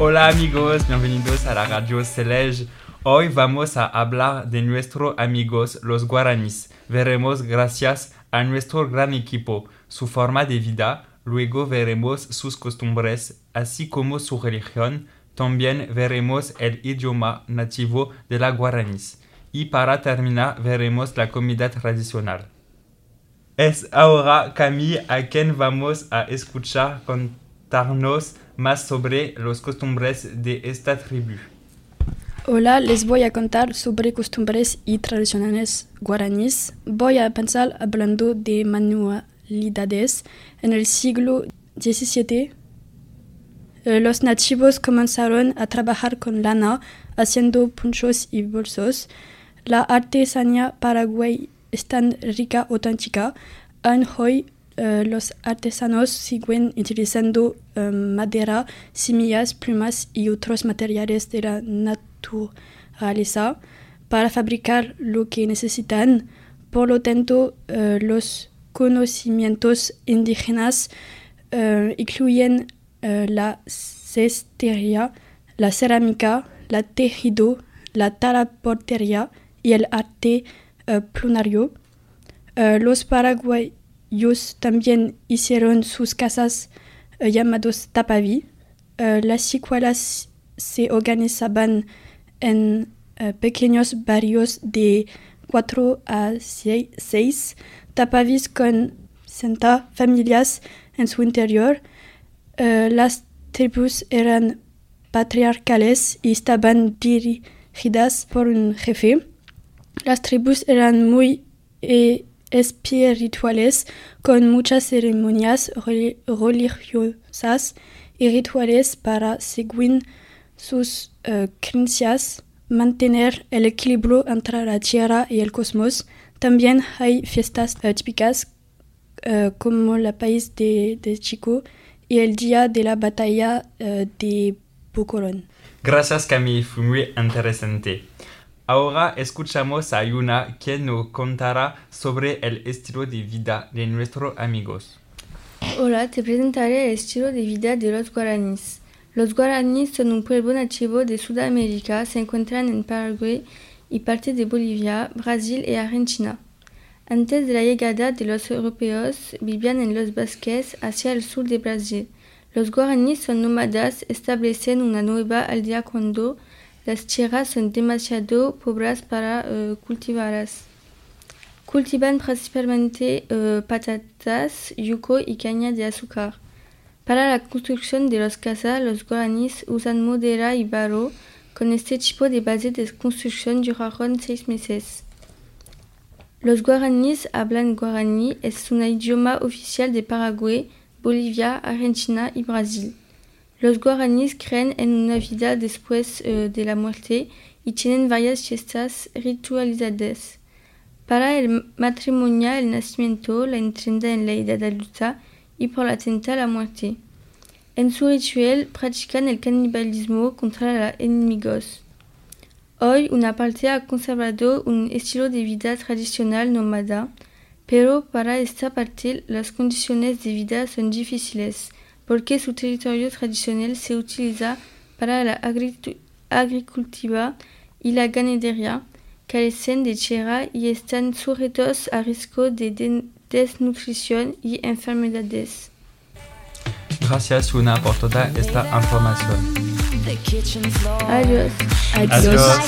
Hola amigos, bienvenidos a la radio Celej. Hoy vamos a hablar de nuestros amigos los guaraníes. Veremos gracias a nuestro gran equipo su forma de vida, luego veremos sus costumbres, así como su religión. También veremos el idioma nativo de la guaraníes. Y para terminar veremos la comida tradicional. Es ahora Camille a quien vamos a escuchar contarnos más sobre los costumbres de esta tribu. Hola, les voy a contar sobre costumbres y tradiciones guaraníes. Voy a empezar hablando de manualidades. En el siglo XVII, eh, los nativos comenzaron a trabajar con lana, haciendo punchos y bolsos. La artesanía paraguay es tan rica auténtica. Hoy eh, los artesanos siguen utilizando eh, madera, semillas, plumas y otros materiales de la naturaleza para fabricar lo que necesitan. Por lo tanto, eh, los conocimientos indígenas incluyen la cestería, la cerámica, la tejido, la talaportería y el arte plunario. los paraguayos ellos también hicieron sus casas uh, llamados tapaví. Uh, las escuelas se organizaban en uh, pequeños barrios de 4 a 6 tapavis con 60 familias en su interior. las tribus eran patriarcales y estaban dirigidas por un jefe. Las tribus eran muy eh, espirituales con muchas ceremonias religiosas y rituales para, según sus uh, creencias, mantener el equilibrio entre la tierra y el cosmos. También hay fiestas uh, típicas uh, como la país de, Chico y el día de la batalla de Bocorón. Gracias Camille, fue muy interesante. Ahora escuchamos a Yuna quien nos contará sobre el estilo de vida de nuestros amigos. Hola, te presentaré el estilo de vida de los guaraníes. Los guaraníes son un pueblo nativo de Sudamérica, se encuentran en Paraguay y parte de Bolivia, Brasil y Argentina. Antes de la llegada de los europeos, vivían en los bosques hacia el sur de Brasil. Los guaraníes son nómadas, establecen una nueva aldea cuando las tierras son demasiado pobres para uh, cultivarlas. Cultivan principalmente uh, patatas, yuco y caña de azúcar. Para la construcción de las casas, los guaraníes usan madera y barro. Con este tipo de base de construcción duraron seis meses. Los guaraníes hablan guaraní, es un idioma oficial de Paraguay, Bolivia, Argentina y Brasil. Los guaraníes creen en una vida después uh, de la muerte y tienen varias fiestas ritualizadas. Para el matrimonio, el nacimiento, la entrada en la edad adulta y por la tenta la muerte. En su ritual practican el canibalismo contra los enemigos. Hoy una parte ha conservado un estilo de vida tradicional nómada, pero para esta parte las condiciones de vida son difíciles porque su territorio tradicional se utiliza para la agricultura y la ganadería, carecen de y están sujetos a riesgo de desnutrición y enfermedades. Gracias, Una, por toda esta información. Adiós. Adiós.